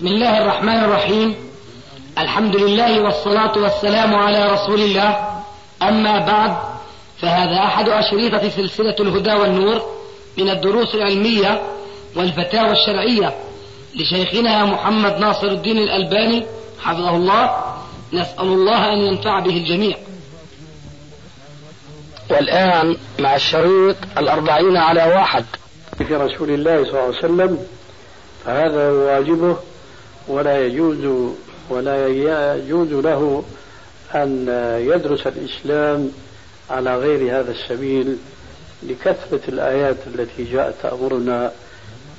بسم الله الرحمن الرحيم. الحمد لله والصلاة والسلام على رسول الله. أما بعد فهذا أحد أشريطة سلسلة الهدى والنور من الدروس العلمية والفتاوى الشرعية لشيخنا محمد ناصر الدين الألباني حفظه الله. نسأل الله أن ينفع به الجميع. والآن مع الشريط الأربعين على واحد. في رسول الله صلى الله عليه وسلم فهذا واجبه ولا يجوز ولا يجوز له أن يدرس الإسلام على غير هذا السبيل لكثرة الآيات التي جاءت تأمرنا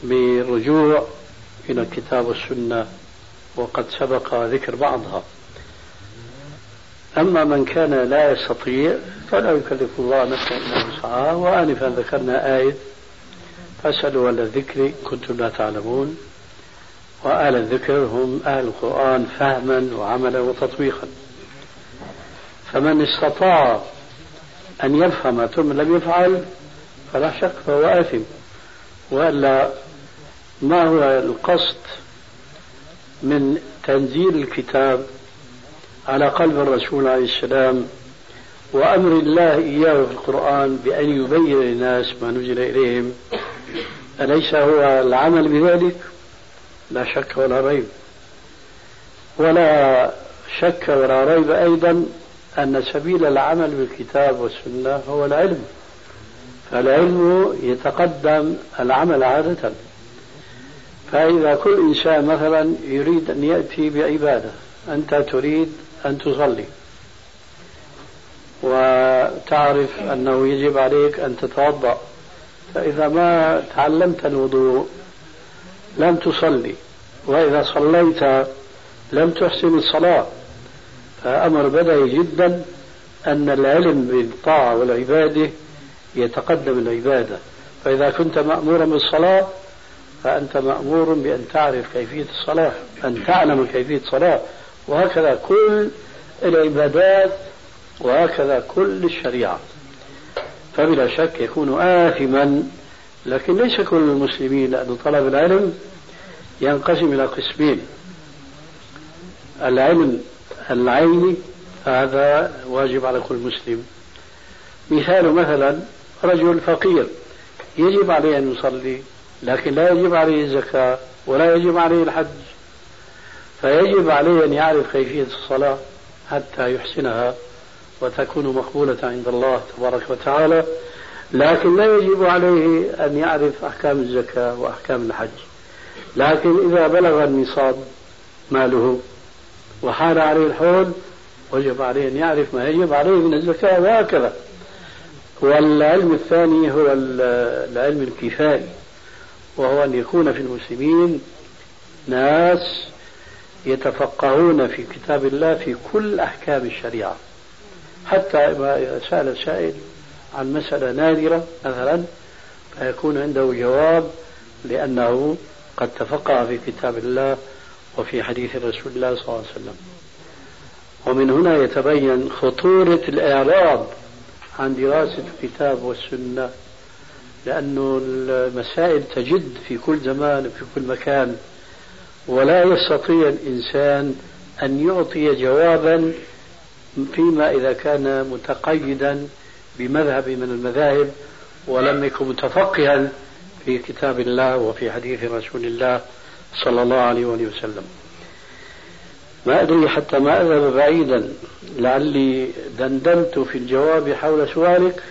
بالرجوع إلى الكتاب والسنة وقد سبق ذكر بعضها. أما من كان لا يستطيع فلا يكلف الله نفسا إلا وسعها وآنفا ذكرنا آية فاسألوا أهل الذكر كنتم لا تعلمون. وأهل الذكر هم أهل القرآن فهما وعملا وتطبيقا. فمن استطاع أن يفهم ثم لم يفعل فلا شك فهو آثم. وإلا ما هو القصد من تنزيل الكتاب على قلب الرسول عليه السلام وأمر الله إياه في القرآن بأن يبين للناس ما نزل إليهم. أليس هو العمل بذلك؟ لا شك ولا ريب. ولا شك ولا ريب أيضا أن سبيل العمل بالكتاب والسنة هو العلم. فالعلم يتقدم العمل عادة. فإذا كل إنسان مثلا يريد أن يأتي بعبادة أنت تريد أن تصلي. وتعرف أنه يجب عليك أن تتوضأ. فإذا ما تعلمت الوضوء لم تصلي وإذا صليت لم تحسن الصلاة. فأمر بدهي جدا أن العلم بالطاعة والعبادة يتقدم العبادة. فإذا كنت مأمورا بالصلاة فأنت مأمور بأن تعرف كيفية الصلاة أن تعلم كيفية الصلاة. وهكذا كل العبادات وهكذا كل الشريعة. فبلا شك يكون آثما لكن ليس كل المسلمين لأن طلب العلم ينقسم إلى قسمين. العلم العيني هذا واجب على كل مسلم. مثال مثلا رجل فقير. يجب عليه أن يصلي لكن لا يجب عليه الزكاة ولا يجب عليه الحج. فيجب عليه أن يعرف كيفية الصلاة حتى يحسنها وتكون مقبولة عند الله تبارك وتعالى. لكن لا يجب عليه أن يعرف أحكام الزكاة وأحكام الحج. لكن إذا بلغ النصاب ماله وحال عليه الحول وجب عليه أن يعرف ما يجب عليه من الزكاة وهكذا. والعلم الثاني هو العلم الكفائي وهو أن يكون في المسلمين ناس يتفقهون في كتاب الله في كل أحكام الشريعة. حتى إذا سأل السائل عن مسألة نادرة مثلا فيكون عنده جواب لأنه قد تفقه في كتاب الله وفي حديث رسول الله صلى الله عليه وسلم. ومن هنا يتبين خطورة الإعراض عن دراسة الكتاب والسنة لأنه المسائل تجد في كل زمان وفي كل مكان ولا يستطيع الإنسان أن يعطي جوابا فيما إذا كان متقيدا بمذهب من المذاهب ولم يكن متفقها في كتاب الله وفي حديث رسول الله صلى الله عليه وسلم. ما أدري حتى ما أذهب بعيدا لعلي دندنت في الجواب حول سؤالك.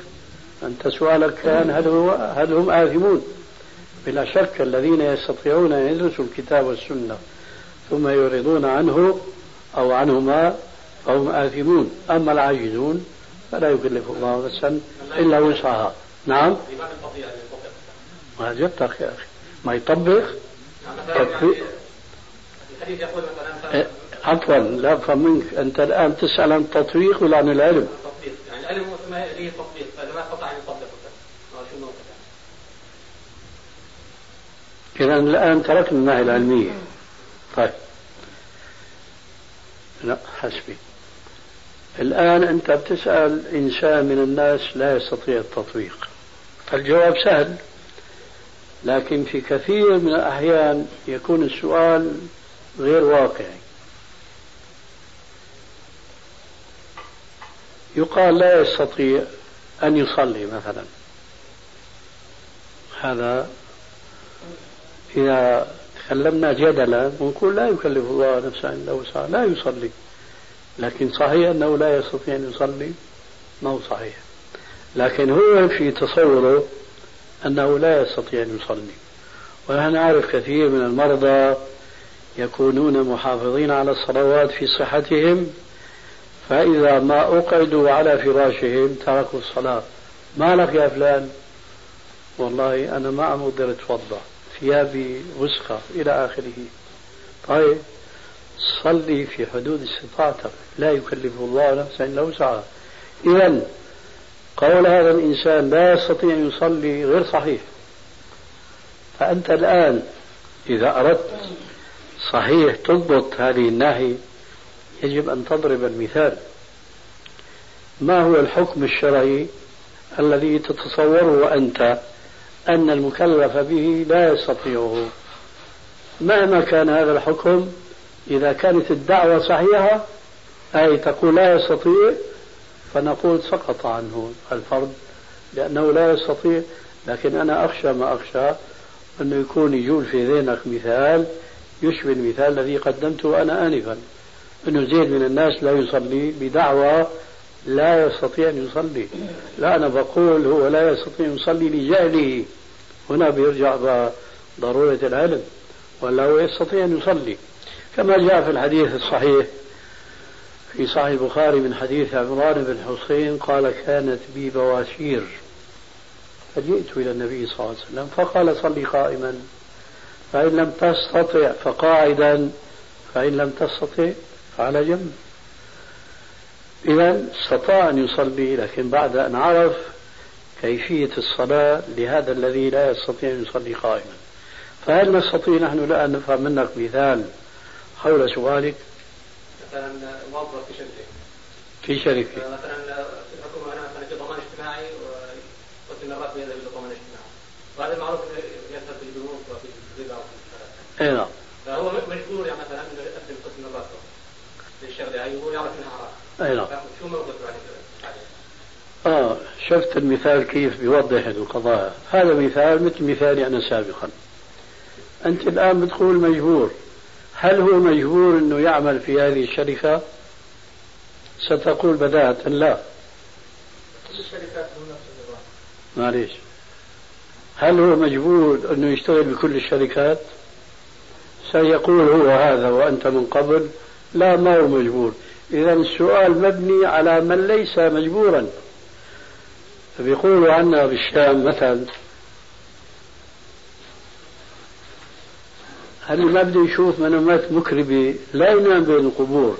أنت سؤالك كان هل, هو هل هم آثمون؟ بلا شك الذين يستطيعون أن يدرسوا الكتاب والسنة ثم يعرضون عنه أو عنهما فهم آثمون. أما العاجزون فلا يكلف الله نفسا إلا وسعها. نعم. ما جبتك يا أخي. ما يطبق يقول مثلا عفوا لا افهم منك أنت الآن تسأل عن التطبيق ولا عن العلم؟ التطبيق يعني العلم ما هي التطبيق فلما استطاع أن يطبق إذا الآن تركنا الناحية العلمية. طيب. لا حسبي. الآن أنت بتسأل إنسان من الناس لا يستطيع التطبيق. فالجواب سهل. لكن في كثير من الأحيان يكون السؤال غير واقعي. يقال لا يستطيع أن يصلي مثلا. هذا إذا تكلمنا جدلا نقول لا يكلف الله نفسا إلا وسعها لا يصلي. لكن صحيح أنه لا يستطيع أن يصلي؟ ما هو صحيح. لكن هو في تصوره أنه لا يستطيع أن يصلي. ونحن نعرف كثير من المرضى يكونون محافظين على الصلوات في صحتهم فإذا ما أقعدوا على فراشهم تركوا الصلاة. ما لك يا فلان؟ والله أنا ما عم أقدر أتوضأ ثيابي وسخة إلى آخره. طيب صلي في حدود استطاعتك. لا يكلف الله نفسا إلا وسعها. إذا قول هذا الإنسان لا يستطيع أن يصلي غير صحيح. فأنت الآن إذا أردت صحيح تضبط هذه الناحية يجب أن تضرب المثال. ما هو الحكم الشرعي الذي تتصوره أنت أن المكلف به لا يستطيعه؟ مهما كان هذا الحكم إذا كانت الدعوة صحيحة أي تقول لا يستطيع فنقول سقط عنه الفرض لأنه لا يستطيع لكن أنا أخشى ما أخشى أنه يكون يجول في ذهنك مثال يشبه المثال الذي قدمته أنا آنفا أنه زيد من الناس لا يصلي بدعوى لا يستطيع أن يصلي. لا أنا بقول هو لا يستطيع أن يصلي لجهله. هنا بيرجع ضرورة العلم ولا هو يستطيع أن يصلي. كما جاء في الحديث الصحيح في صحيح البخاري من حديث عمران بن حسين قال كانت بي بواشير فجئت إلى النبي صلى الله عليه وسلم فقال صلي قائما. فإن لم تستطع فقاعدا. فإن لم تستطع فعلى جنب. إذا استطاع أن يصلي لكن بعد أن عرف كيفية الصلاة لهذا الذي لا يستطيع أن يصلي قائما. فهل نستطيع نحن الآن نفهم منك مثال حول سؤالك؟ مثلا موظف في شركة. في شركة. مثلا الحكومة هنا مثلا في ضمان اجتماعي وقسم الراتب يذهب إلى ضمان اجتماعي وهذا المعروف يذهب في البنوك وفي الربا وفي إي نعم. فهو مجبور يعني مثلا إنه يقدم قسم الراتب للشغلة هي وهو يعرف إنها حرام. إي نعم. شو موقفه بعد. آه شفت المثال كيف بيوضح القضايا. هذا مثال مثل مثالي أنا سابقا. أنت الآن بتقول مجبور. هل هو مجبور إنه يعمل في هذه الشركة؟ ستقول بداهة لا. كل الشركات معليش. هل هو مجبور إنه يشتغل بكل الشركات؟ سيقول هو هذا وأنت من قبل. لا ما هو مجبور. إذا السؤال مبني على من ليس مجبورا. بيقولوا عنا بالشام مثلا هل ما بده يشوف منامات مكربة لا ينام بين القبور.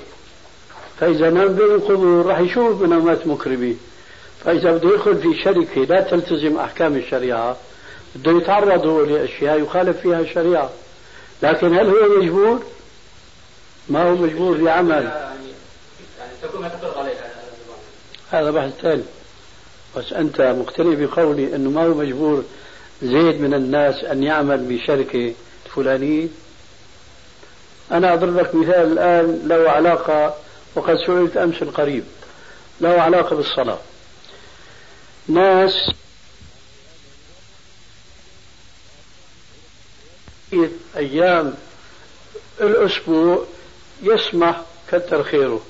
فإذا نام بين القبور راح يشوف منامات مكربة فإذا بده يدخل في شركة لا تلتزم أحكام الشريعة بده يتعرض لأشياء يخالف فيها الشريعة. لكن هل هو مجبور؟ ما هو مجبور لعمل يعني تكون ما عليه هذا بحث ثاني. بس أنت مقتنع بقولي أنه ما هو مجبور زيد من الناس أن يعمل بشركة فلانية أنا أضرب لك مثال الآن له علاقة وقد سئلت أمس القريب له علاقة بالصلاة. ناس أيام الأسبوع يسمح كتر خيره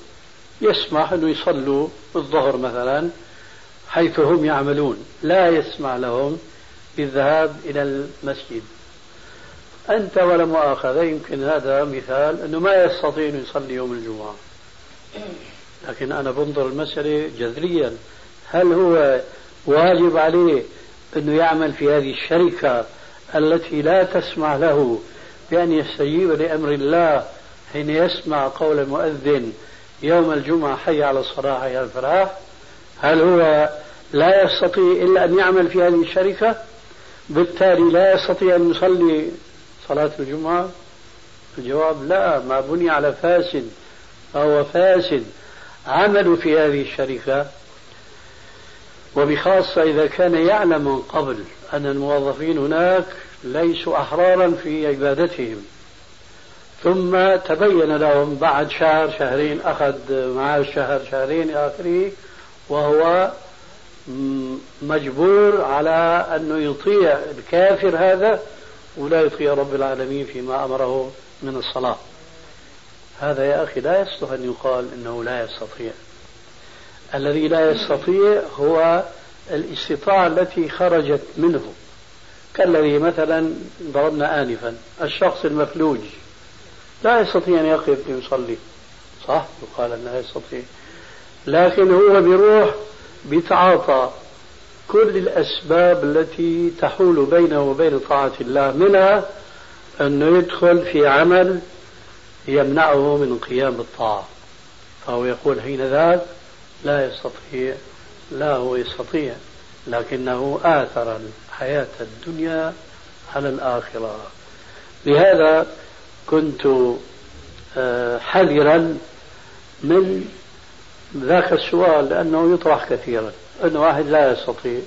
يسمح أنه يصلوا الظهر مثلا حيث هم يعملون لا يسمح لهم بالذهاب إلى المسجد. أنت ولا مؤاخذة يمكن هذا مثال أنه ما يستطيع أن يصلي يوم الجمعة. لكن أنا بنظر المسألة جذريا. هل هو واجب عليه أنه يعمل في هذه الشركة التي لا تسمح له بأن يستجيب لأمر الله حين يسمع قول المؤذن يوم الجمعة حي على الصلاة حي على الفلاح هل هو لا يستطيع إلا أن يعمل في هذه الشركة؟ بالتالي لا يستطيع أن يصلي صلاة الجمعة؟ الجواب لا ما بني على فاسد فهو فاسد عملوا في هذه الشركة وبخاصة إذا كان يعلم من قبل أن الموظفين هناك ليسوا أحرارا في عبادتهم. ثم تبين لهم بعد شهر شهرين أخذ معاه شهر شهرين إلى آخره وهو مجبور على أنه يطيع الكافر هذا ولا يطيع رب العالمين فيما أمره من الصلاة. هذا يا أخي لا يصلح أن يقال أنه لا يستطيع. الذي لا يستطيع هو الاستطاعة التي خرجت منه. كالذي مثلا ضربنا آنفا الشخص المفلوج لا يستطيع أن يقف ليصلي صح؟ يقال أنه لا يستطيع. لكن هو بيروح بيتعاطى كل الأسباب التي تحول بينه وبين طاعة الله منها أنه يدخل في عمل يمنعه من القيام بالطاعة فهو يقول حين ذاك لا يستطيع لا هو يستطيع لكنه آثر الحياة الدنيا على الآخرة. لهذا كنت آه، حذرا من ذاك السؤال لأنه يطرح كثيرا أن واحد لا يستطيع.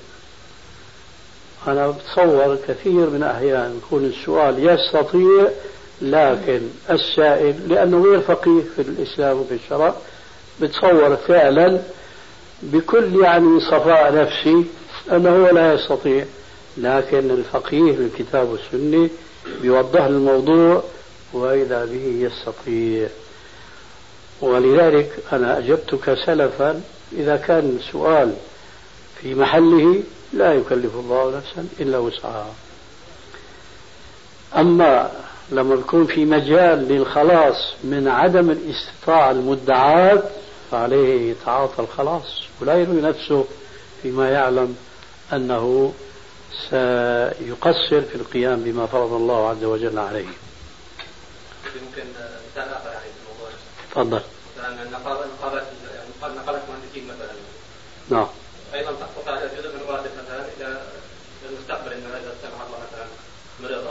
أنا بتصور كثير من الأحيان يكون السؤال يستطيع لكن السائل لأنه غير فقيه في الإسلام وفي الشرع بتصور فعلا بكل يعني صفاء نفسي أنه لا يستطيع. لكن الفقيه في الكتاب والسنة بيوضح الموضوع وإذا به يستطيع. ولذلك أنا أجبتك سلفا إذا كان السؤال في محله لا يكلف الله نفسا إلا وسعها أما لما يكون في مجال للخلاص من عدم الاستطاعة المدعاة فعليه يتعاطى الخلاص ولا يروي نفسه فيما يعلم أنه سيقصر في القيام بما فرض الله عز وجل عليه مثال اخر يعني في الموضوع تفضل. نقابات مهندسين مثلا. نعم. أيضا تحقق على جزء من الراتب مثلا إلى المستقبل انه اذا سمح الله مثلا مرض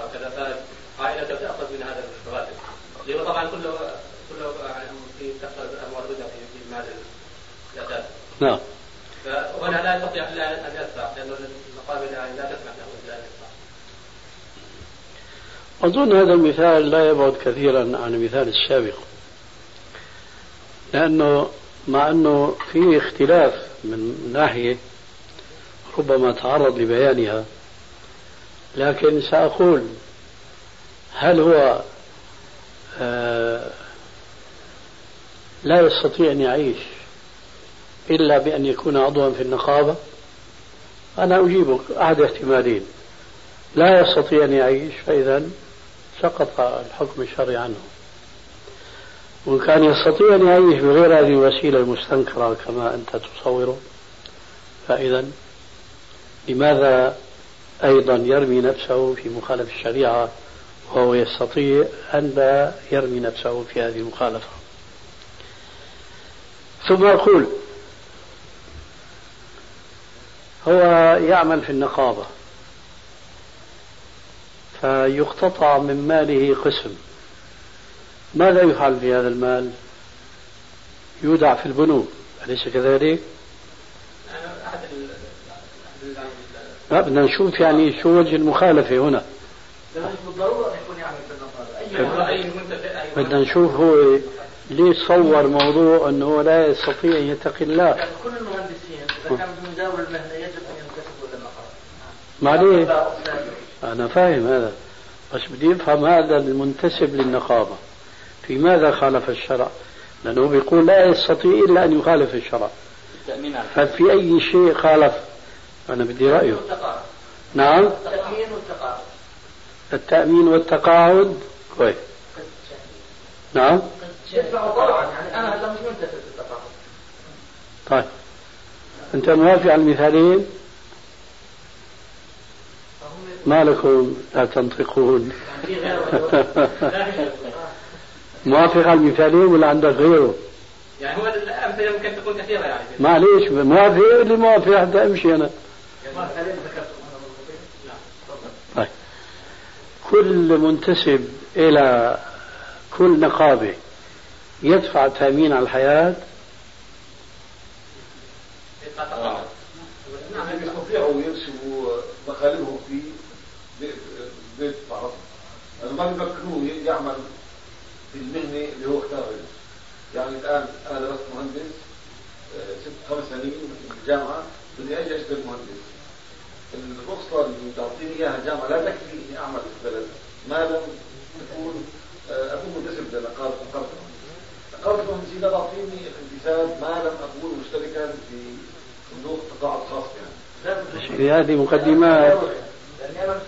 أو كذا فعائلته تاخذ من هذا الراتب. هو طبعا كله كله في تحصل اموال في في مال الاساس. نعم. فهنا لا يستطيع إلا ان يدفع لأنه المقابل لا تسمح له أن يدفع. أظن هذا المثال لا يبعد كثيرا عن المثال السابق لأنه مع أنه في اختلاف من ناحية ربما تعرض لبيانها لكن سأقول هل هو آه لا يستطيع أن يعيش إلا بأن يكون عضوا في النقابة؟ أنا أجيبك أحد احتمالين. لا يستطيع أن يعيش فإذا سقط الحكم الشرعي عنه. وإن كان يستطيع أن يعيش بغير هذه الوسيلة المستنكرة كما أنت تصوره فإذا لماذا أيضا يرمي نفسه في مخالفة الشريعة وهو يستطيع أن لا يرمي نفسه في هذه المخالفة؟ ثم أقول هو يعمل في النقابة فيقتطع من ماله قسم. ماذا يفعل في هذا المال؟ يودع في البنوك أليس كذلك؟ لا بدنا نشوف يعني شو وجه المخالفة هنا. بالضرورة يكون يعمل النقابة بدنا نشوف هو ليه صور موضوع إنه لا يستطيع أن يتقي الله. كل المهندسين اذا كان بمداول المهنه يجب ان ينتسبوا للنقابه معليه أنا فاهم هذا بس بدي أفهم هذا المنتسب للنقابة. في ماذا خالف الشرع؟ لأنه بيقول لا يستطيع إلا أن يخالف الشرع. ففي أي شيء خالف؟ أنا بدي رأيه. نعم. التأمين والتقاعد. التأمين والتقاعد؟ كويس. نعم. يدفع طبعا يعني أنا هلا مش للتقاعد طيب. أنت موافق على المثالين؟ ما لكم لا تنطقون. موافق على المثالين ولا عندك غيره؟ يعني هو الأمثلة ممكن تكون كثيرة يعني. معليش موافق اللي موافق؟ حتى امشي أنا. طيب. كل منتسب إلى كل نقابة يدفع تأمين على الحياة؟ يستطيعوا يرسموا مخالبهم في بيت بعض. ما بيفكروه يعمل في المهنة اللي هو اختارها يعني الآن أنا درست مهندس آه، ست خمس سنين في الجامعة. بدي أجي أشتغل مهندس. الرخصة اللي تعطيني إياها الجامعة لا تكفي إني أعمل في البلد. ما لم تكون آه، أكون منتسب لنقابة نقابة نقابة المهندسين لا تعطيني انتساب ما لم أكون مشتركا في صندوق تقاعد خاص يعني. هذه مقدمات. لأني أنا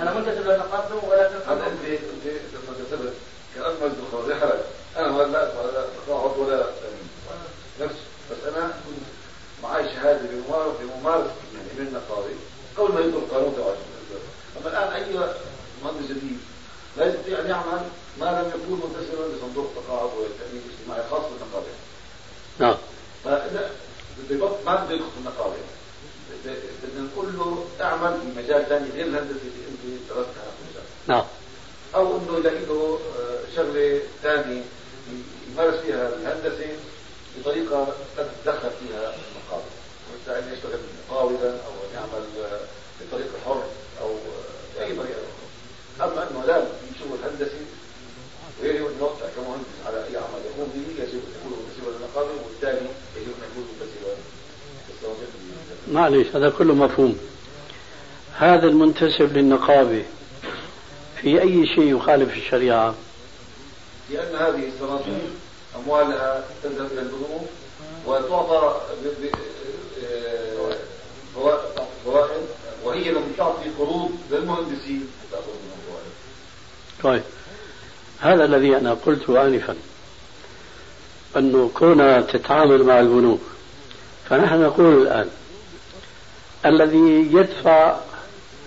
أنا منتسب لنقابته ولكن انت كان مصدق زي حالك أنا لا تقاعد ولا نفس. بس أنا معي شهادة بممارسه بممارسة يعني من النقابه قبل ما يدخل القانون تبع أما الآن اي مهندس جديد لا يستطيع أن يعمل ما لم يكون منتسبا لصندوق التقاعد والتأمين الاجتماعي خاص بالنقابه. نعم. فإذا بده ما بده يدخل النقابه بدنا نقول له اعمل في مجال ثاني غير الهندسه اللي أنت درستها نعم. أو إنه يلاقي له شغله ثانية يمارس فيها الهندسة بطريقة تتدخل فيها المقابل وبالتالي يشتغل مقاولا أو يعمل آه، بطريق حر أو بأي طريقة أما إنه لا في شغل هندسي ويجب ان يوقع كمهندس على أي عمل يقوم به يجب أن يكون منتسبا للنقابه وبالتالي يجب أن يكون منتسبا معلش هذا كله مفهوم. هذا المنتسب للنقابة في أي شيء يخالف الشريعة؟ لأن هذه السلاطين أموالها تذهب إلى البنوك وتعطى فوائد وهي لم تعطي قروض للمهندسين تاخذ منهم فوائد. طيب هذا الذي أنا قلته انفا انه كونها تتعامل مع البنوك فنحن نقول الآن الذي يدفع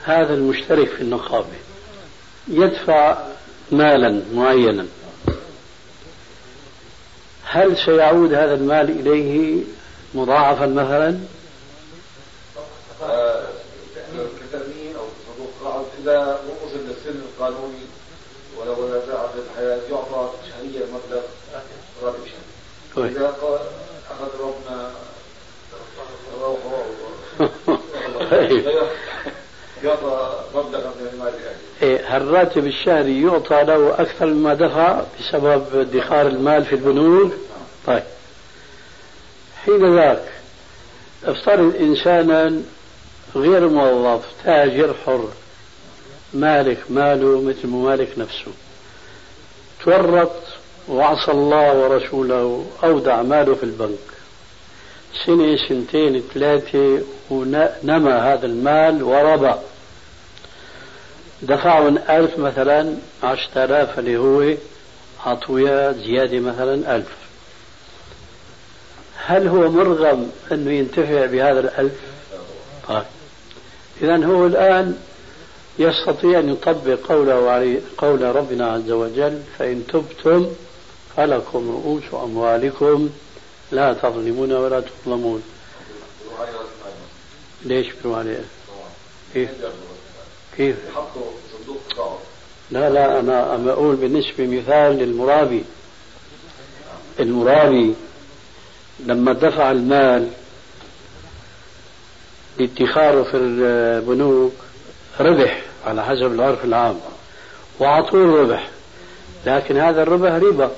هذا المشترك في النقابة يدفع مالا معينا هل سيعود هذا المال إليه مضاعفا مثلا؟ كتأمين أو صندوق قاعد إذا وصل للسن القانوني ولو ولا في الحياة يعطى شهريا مبلغ راتب شهري. إذا أخذ ربنا مبلغا من المال إيه الراتب الشهري يعطى له أكثر مما دفع بسبب ادخار المال في البنوك. طيب. حين ذاك أفترض إنسانا غير موظف تاجر حر مالك ماله مثل مالك نفسه تورط وعصى الله ورسوله أودع ماله في البنك. سنة سنتين ثلاثة ونمى هذا المال وربى دفعوا ألف مثلا عشرة آلاف اللي هو عطوية زيادة مثلا ألف. هل هو مرغم أنه ينتفع بهذا الألف؟ طيب. إذا هو الآن يستطيع أن يطبق قوله عليه قول ربنا عز وجل فإن تبتم فلكم رؤوس أموالكم لا تظلمون ولا تظلمون. ليش بيروح عليه؟ كيف؟ كيف؟ لا لا أنا أما أقول بالنسبة مثال للمرابي. المرابي لما دفع المال لادخاره في البنوك ربح على حسب العرف العام وأعطوه الربح. لكن هذا الربح ربا.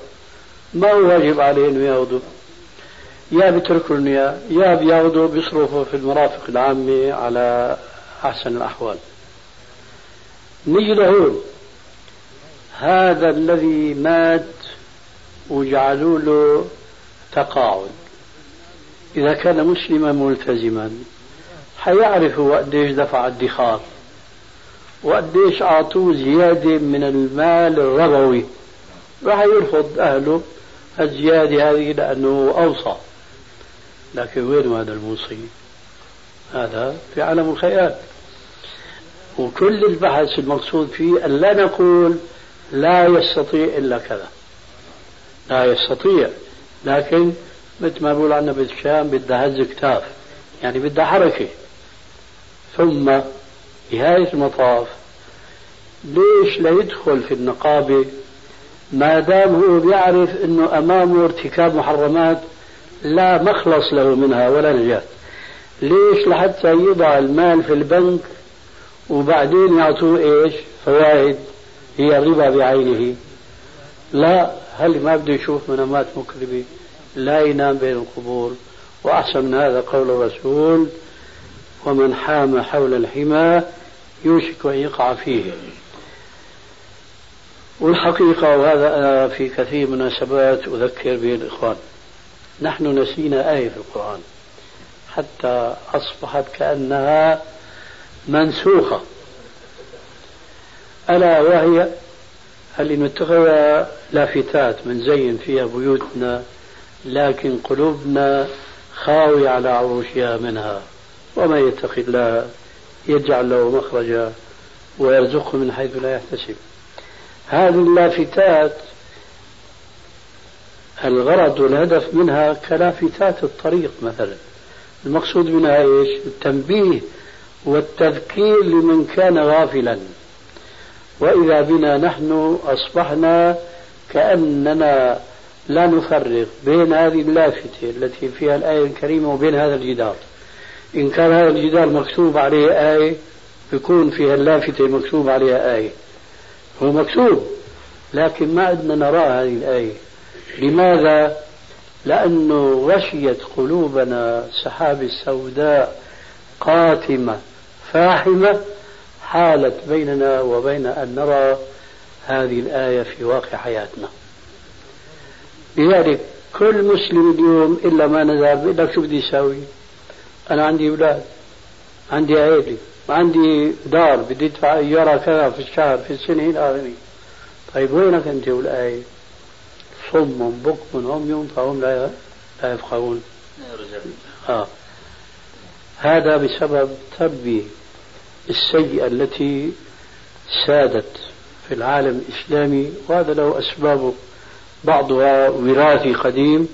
ما هو واجب عليه أنه يأخذه؟ يا بيتركوا لنا يا بياخذوا بيصرفوا في المرافق العامة على أحسن الأحوال. نيجي لهون هذا الذي مات وجعلوا له تقاعد. إذا كان مسلما ملتزما حيعرف قديش دفع الدخار وقديش أعطوه زيادة من المال الربوي. راح يرفض أهله الزيادة هذه لأنه أوصى. لكن وين هذا الموصي؟ هذا في عالم الخيال وكل البحث المقصود فيه أن لا نقول لا يستطيع إلا كذا. لا يستطيع. لكن مثل ما بقول عنا بالشام بدها هز كتاف. يعني بدها حركة. ثم نهاية المطاف. ليش لا يدخل في النقابة؟ ما دام هو بيعرف إنه أمامه ارتكاب محرمات لا مخلص له منها ولا نجاة. ليش لحتى يضع المال في البنك وبعدين يعطوه إيش؟ فوائد. هي الربا بعينه. لا هل ما بده يشوف منامات مكذبة؟ لا ينام بين القبور. وأحسن من هذا قول الرسول ومن حام حول الحمى يوشك أن يقع فيه. والحقيقة وهذا في كثير من المناسبات أذكر به الإخوان. نحن نسينا آية في القرآن. حتى أصبحت كأنها منسوخة. ألا وهي هل نتخذ لافتات من زين فيها بيوتنا لكن قلوبنا خاوية على عروشها منها. وما يتق الله يجعل له مخرجا ويرزقه من حيث لا يحتسب. هذه اللافتات الغرض والهدف منها كلافتات الطريق مثلا. المقصود منها إيش؟ التنبيه والتذكير لمن كان غافلا. وإذا بنا نحن أصبحنا كأننا لا نفرق بين هذه اللافتة التي فيها الآية الكريمة وبين هذا الجدار. إن كان هذا الجدار مكتوب عليه آية بيكون فيها اللافتة مكتوب عليها آية. هو مكتوب لكن ما عدنا نرى هذه الآية. لماذا؟ لأنه غشيت قلوبنا سحاب السوداء قاتمة. فاحمة حالت بيننا وبين أن نرى هذه الآية في واقع حياتنا. لذلك كل مسلم اليوم إلا ما نزل بيقول لك شو بدي أسوي أنا عندي أولاد عندي عائلة عندي دار بدي أدفع إيجارها كذا في الشهر في السنة إلى آخره. طيب وينك أنت والآية صم بكم عمي فهم لا لا يفقهون. آه. هذا بسبب تربية. السيئة التي سادت في العالم الإسلامي وهذا له أسبابه بعضها وراثي قديم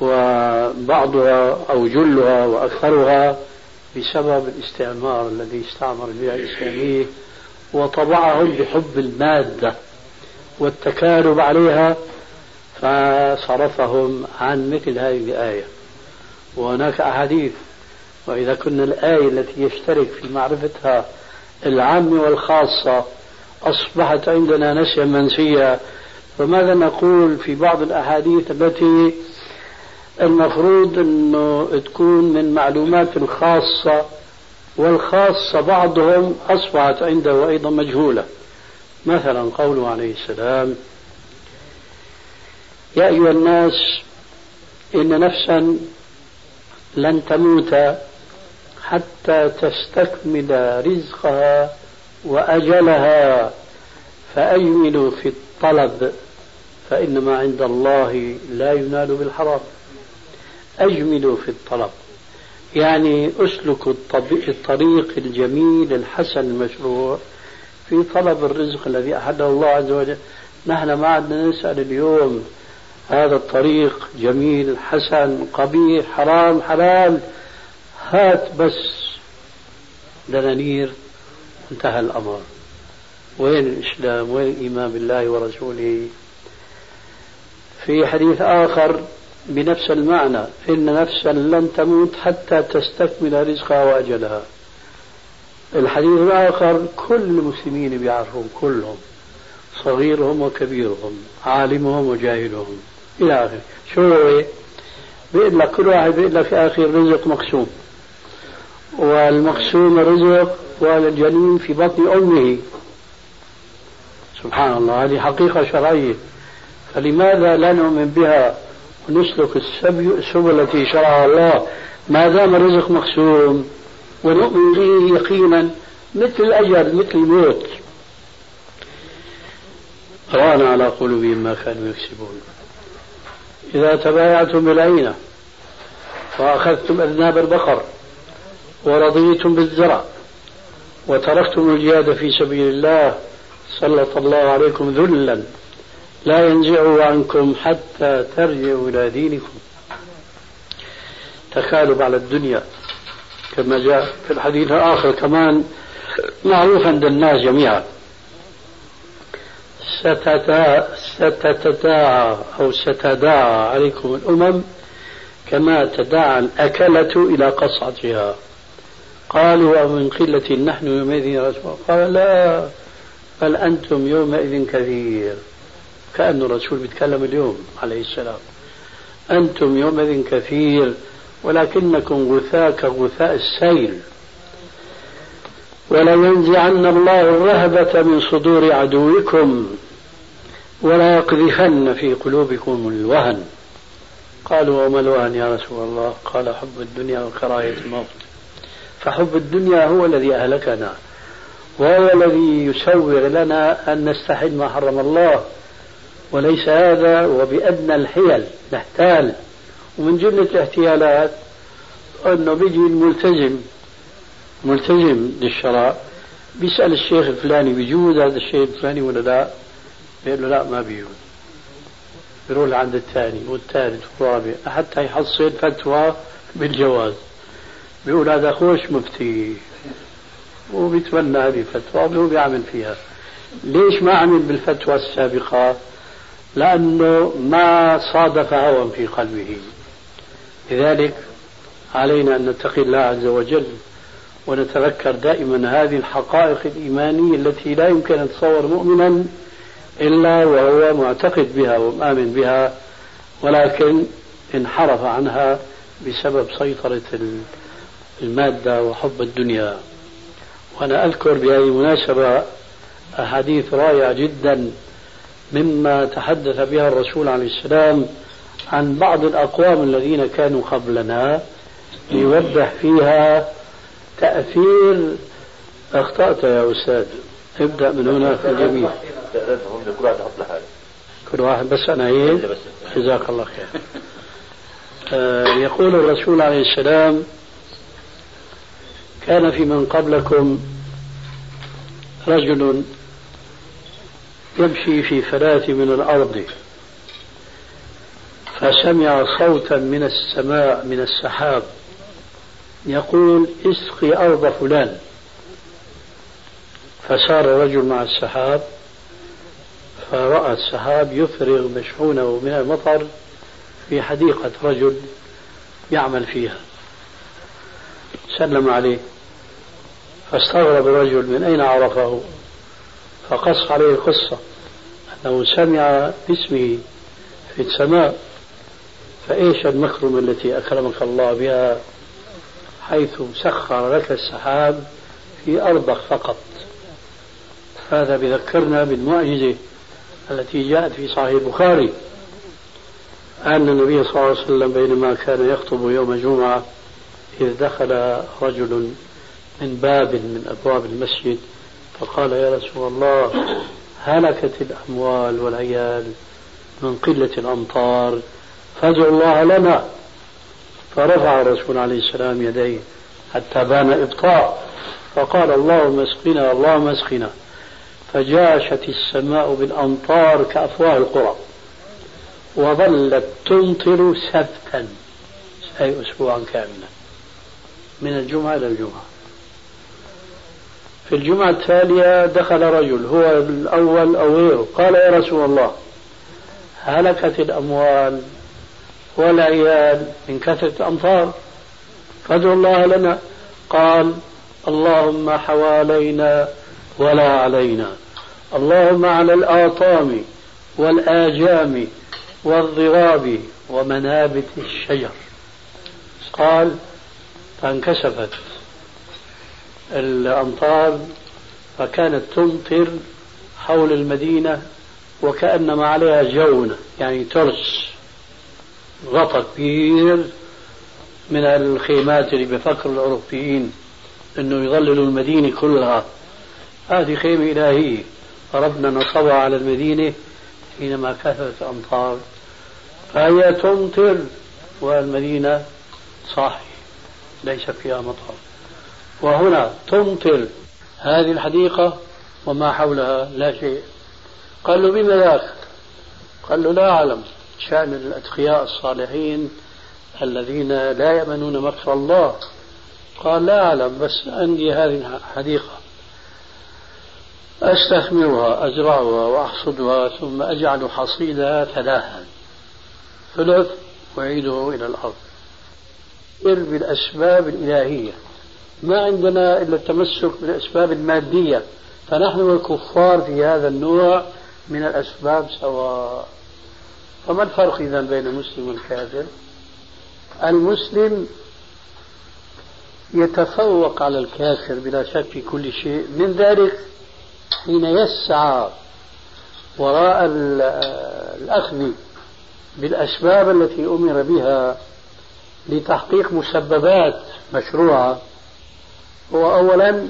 وبعضها أو جلها وأكثرها بسبب الاستعمار الذي استعمر البيئة الإسلامية وطبعهم بحب المادة والتكالب عليها فصرفهم عن مثل هذه الآية. وهناك أحاديث وإذا كنا الآية التي يشترك في معرفتها العام والخاصة أصبحت عندنا نسيا منسيا فماذا نقول في بعض الأحاديث التي المفروض أنه تكون من معلومات الخاصة والخاصة بعضهم أصبحت عنده أيضا مجهولة. مثلا قوله عليه السلام يا أيها الناس إن نفسا لن تموت حتى تستكمل رزقها وأجلها. فأجملوا في الطلب فإن ما عند الله لا ينال بالحرام. أجملوا في الطلب. يعني أسلكوا الطريق الجميل الحسن المشروع في طلب الرزق الذي أحده الله عز وجل. نحن ما عدنا نسأل اليوم. هذا الطريق جميل حسن قبيح حرام حلال. هات بس دنانير انتهى الأمر. وين الإسلام؟ وين الإيمان بالله ورسوله؟ في حديث آخر بنفس المعنى إن نفسا لن تموت حتى تستكمل رزقها وأجلها. الحديث الآخر كل المسلمين بيعرفون كلهم صغيرهم وكبيرهم عالمهم وجاهلهم إلى آخره. شو هو؟ بيقول لك كل واحد بيقول لك يا أخي الرزق مقسوم. والمقسوم الرزق والجنين في بطن أمه. سبحان الله هذه حقيقة شرعية. فلماذا لا نؤمن بها ونسلك السبل التي شرعها الله؟ ما دام الرزق مقسوم ونؤمن به يقينا مثل الأجل مثل الموت. ران على قلوبهم ما كانوا يكسبون. إذا تبايعتم بالعينة وأخذتم أذناب البقر ورضيتم بالزرع وتركتم الجهاد في سبيل الله سلط الله عليكم ذلا لا ينزعه عنكم حتى ترجعوا إلى دينكم. تكالب على الدنيا كما جاء في الحديث الآخر كمان معروف عند الناس جميعا ستتداعى أو ستداعى عليكم الأمم كما تداعى الأكلة إلى قصعتها. قالوا ومن قلة نحن يومئذ رسول قال لا بل أنتم يومئذ كثير. كأن الرسول بيتكلم اليوم عليه السلام. أنتم يومئذ كثير ولكنكم غثاء كغثاء السيل. ولينزعن الله الرهبة من صدور عدوكم ولا يقذفن في قلوبكم الوهن. قالوا وما الوهن يا رسول الله؟ قال حب الدنيا وكراهية الموت. فحب الدنيا هو الذي أهلكنا وهو الذي يسوغ لنا أن نستحل ما حرم الله. وليس هذا وبأدنى الحيل نحتال. ومن جملة الاحتيالات أنه بيجي الملتزم ملتزم للشرع بيسأل الشيخ الفلاني بيجوز هذا الشيء الفلاني ولا لا؟ بيقول له لا ما بيجوز. بيروح لعند الثاني والثالث والرابع حتى يحصل فتوى بالجواز. بيقول هذا خوش مفتي. وبيتمنى هذه الفتوى وهو بيعمل فيها. ليش ما عمل بالفتوى السابقة؟ لأنه ما صادف هوى في قلبه. لذلك علينا أن نتقي الله عز وجل ونتذكر دائما هذه الحقائق الإيمانية التي لا يمكن أن تصور مؤمنا إلا وهو معتقد بها ومآمن بها ولكن انحرف عنها بسبب سيطرة المادة وحب الدنيا. وأنا أذكر بهذه المناسبة أحاديث رائعة جدا مما تحدث بها الرسول عليه السلام عن بعض الأقوام الذين كانوا قبلنا ليوضح فيها تأثير أخطأت يا أستاذ. ابدأ من هنا في الجميع. واحد كل واحد بس أنا إيه؟ جزاك الله خير. آه يقول الرسول عليه السلام كان في من قبلكم رجل يمشي في فلاة من الأرض فسمع صوتا من السماء من السحاب يقول إسقي أرض فلان. فسار الرجل مع السحاب فرأى السحاب يفرغ مشحونه من المطر في حديقة رجل يعمل فيها. سلم عليه فاستغرب الرجل من أين عرفه؟ فقص عليه القصة أنه سمع باسمه في السماء فإيش المكرمة التي أكرمك الله بها؟ حيث سخر لك السحاب في أرضك فقط. هذا بذكرنا بالمعجزة التي جاءت في صحيح البخاري أن النبي صلى الله عليه وسلم بينما كان يخطب يوم الجمعة إذ دخل رجل من باب من أبواب المسجد فقال يا رسول الله هلكت الأموال والعيال من قلة الأمطار فادعوا الله لنا. فرفع الرسول عليه السلام يديه حتى بان إبطاء فقال اللهم اسقنا اللهم اسقنا. فجاشت السماء بالأمطار كأفواه القرى. وظلت تمطر سبتا أي أسبوعا كاملا. من الجمعة إلى الجمعة. في الجمعة التالية دخل رجل هو الأول أو غيره قال يا رسول الله هلكت الأموال والعيال من كثرة الأمطار فادعوا الله لنا. قال اللهم حوالينا ولا علينا. اللهم على الآطام والآجام والضراب ومنابت الشجر. قال فانكشفت الأمطار فكانت تمطر حول المدينة وكأنما عليها جونة يعني ترس غطى كبير من الخيمات اللي بفكر الأوروبيين أنه يظللوا المدينة كلها. هذه خيمة إلهية. ربنا نصبها على المدينة حينما كثرت الأمطار. فهي تمطر والمدينة صاحي ليس فيها مطر وهنا تمطر هذه الحديقة وما حولها لا شيء. قال له بما ذاك؟ قال له لا أعلم. شأن الأتقياء الصالحين الذين لا يأمنون مكر الله. قال لا أعلم بس عندي هذه الحديقة. أستثمرها أزرعها وأحصدها ثم أجعل حصيدها ثلاثا. ثلث وأعيده إلى الأرض. بالأسباب الإلهية. ما عندنا إلا التمسك بالأسباب المادية. فنحن والكفار في هذا النوع من الأسباب سواء. فما الفرق إذا بين المسلم والكافر؟ المسلم يتفوق على الكافر بلا شك في كل شيء. من ذلك حين يسعى وراء الأخذ بالأسباب التي أمر بها لتحقيق مسببات مشروعة هو أولا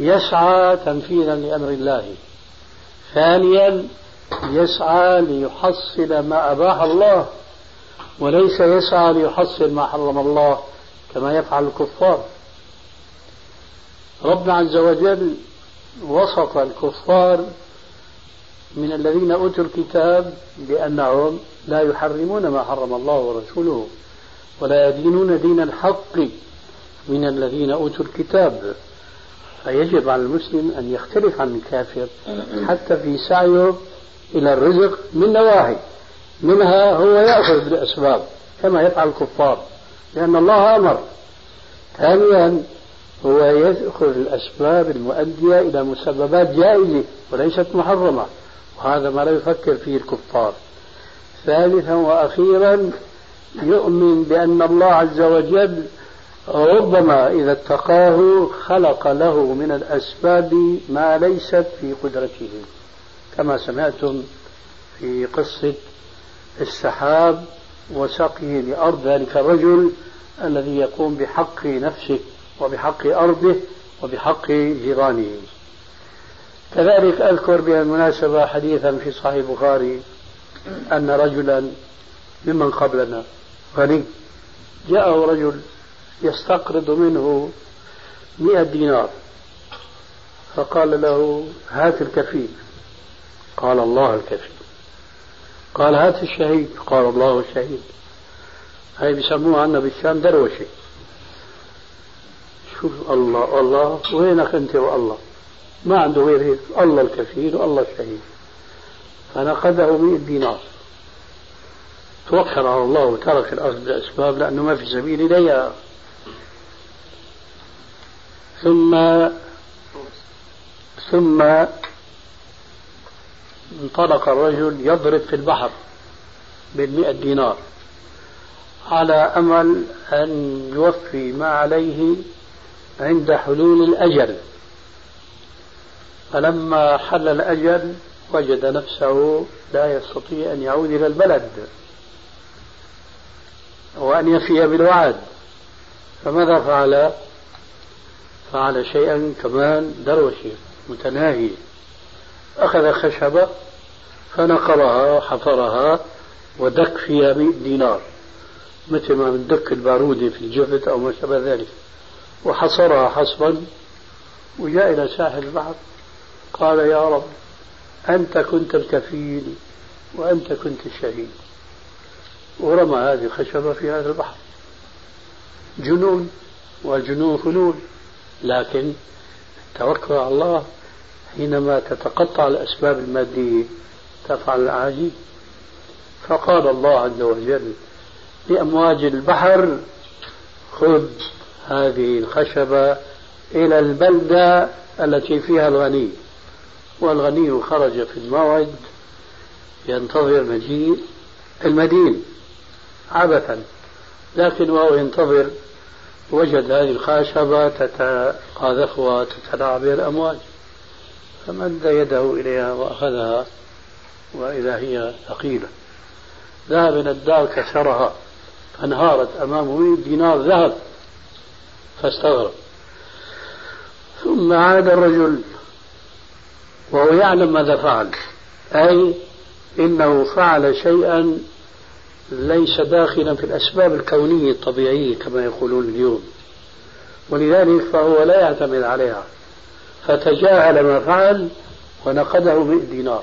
يسعى تنفيذا لأمر الله. ثانيا يسعى ليحصل ما أباح الله وليس يسعى ليحصل ما حرم الله كما يفعل الكفار. ربنا عز وجل وصف الكفار من الذين أوتوا الكتاب بأنهم لا يحرمون ما حرم الله ورسوله. ولا يدينون دين الحق من الذين أوتوا الكتاب. فيجب على المسلم أن يختلف عن الكافر حتى في سعيه إلى الرزق من نواحي منها هو يأخذ بالأسباب كما يفعل الكفار لأن الله أمر. ثانيا هو يأخذ الأسباب المؤدية إلى مسببات جائزة وليست محرمة وهذا ما لا يفكر فيه الكفار. ثالثا وأخيرا يؤمن بأن الله عز وجل ربما إذا اتقاه خلق له من الأسباب ما ليست في قدرته. كما سمعتم في قصة السحاب وسقيه لأرض ذلك الرجل الذي يقوم بحق نفسه وبحق أرضه وبحق جيرانه. كذلك أذكر بالمناسبة حديثا في صحيح البخاري أن رجلا ممن قبلنا غني جاءه رجل يستقرض منه مئة دينار. فقال له هات الكفيل. قال الله الكفيل. قال هات الشهيد. قال الله الشهيد. هاي بيسموها عنا بالشام دروشة. شوف الله الله وينك أنت والله؟ ما عنده غير هيك. الله الكفيل والله الشهيد. فنقده مئة دينار. توكل على الله وترك الأخذ بالأسباب لأنه ما في سبيل إليها. ثم ثم انطلق الرجل يضرب في البحر بالمئة دينار على أمل أن يوفي ما عليه عند حلول الأجل. فلما حل الأجل وجد نفسه لا يستطيع أن يعود إلى البلد. وأن يفي بالوعد. فماذا فعل؟ فعل شيئا كمان دروشي متناهي. أخذ خشبة فنقرها حفرها ودك فيها 100 دينار مثل ما بندك البارودة في الجفت أو ما شابه ذلك. وحصرها حصبا وجاء إلى ساحل البحر. قال يا رب أنت كنت الكفيل وأنت كنت الشهيد. ورمى هذه الخشبة في هذا البحر. جنون والجنون فنون لكن التوكل على الله حينما تتقطع الأسباب المادية تفعل الأعاجيب. فقال الله عز وجل لأمواج البحر خذ هذه الخشبة إلى البلدة التي فيها الغني. والغني خرج في الموعد ينتظر مجيء المدين. عبثا. لكن وهو ينتظر وجد هذه الخشبة تتقاذفها وتتلاعب بها الأمواج. فمد يده إليها وأخذها وإذا هي ثقيلة. ذهب إلى الدار كسرها فانهارت أمامه 100 دينار ذهب فاستغرب. ثم عاد الرجل وهو يعلم ماذا فعل أي إنه فعل شيئا ليس داخلا في الأسباب الكونية الطبيعية كما يقولون اليوم. ولذلك فهو لا يعتمد عليها. فتجاهل ما فعل ونقده 100 دينار.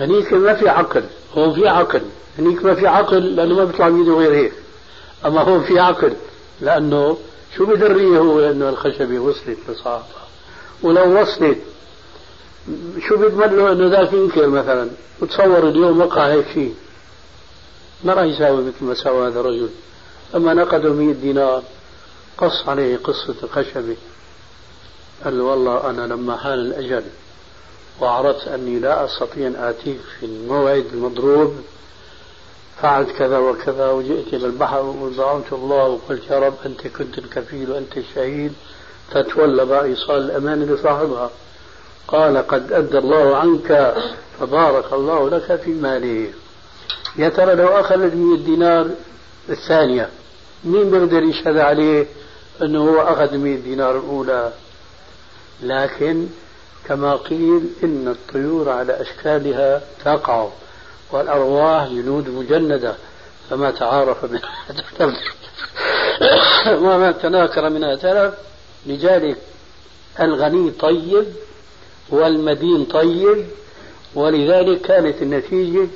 هنيك ما في عقل هون في عقل. هنيك ما في عقل لأنه ما بيطلع بيده غير هيك. أما هون في عقل لأنه شو بدريه هو أنه الخشبة وصلت لصاحبها. ولو وصلت شو بيضمن له إنه ذاك ينكر مثلا؟ وتصور اليوم وقع هيك شيء. ما راح يساوي مثل ما سوى هذا الرجل. أما نقده 100 دينار قص عليه قصة الخشبة. قال له والله أنا لما حان الأجل وعرفت أني لا أستطيع أن آتيك في الموعد المضروب فعلت كذا وكذا وجئت إلى البحر ودعوت الله وقلت يا رب أنت كنت الكفيل وأنت الشهيد فتولى بقى إيصال الأمانة لصاحبها. قال قد أدى الله عنك فبارك الله لك في ماله. يا ترى لو أخذ المئة دينار الثانية مين بيقدر يشهد عليه أنه هو أخذ المئة دينار الأولى؟ لكن كما قيل إن الطيور على أشكالها تقع والأرواح جنود مجندة فما تعارف منها وما تناكر منها. تلف لذلك الغني طيب والمدين طيب ولذلك كانت النتيجة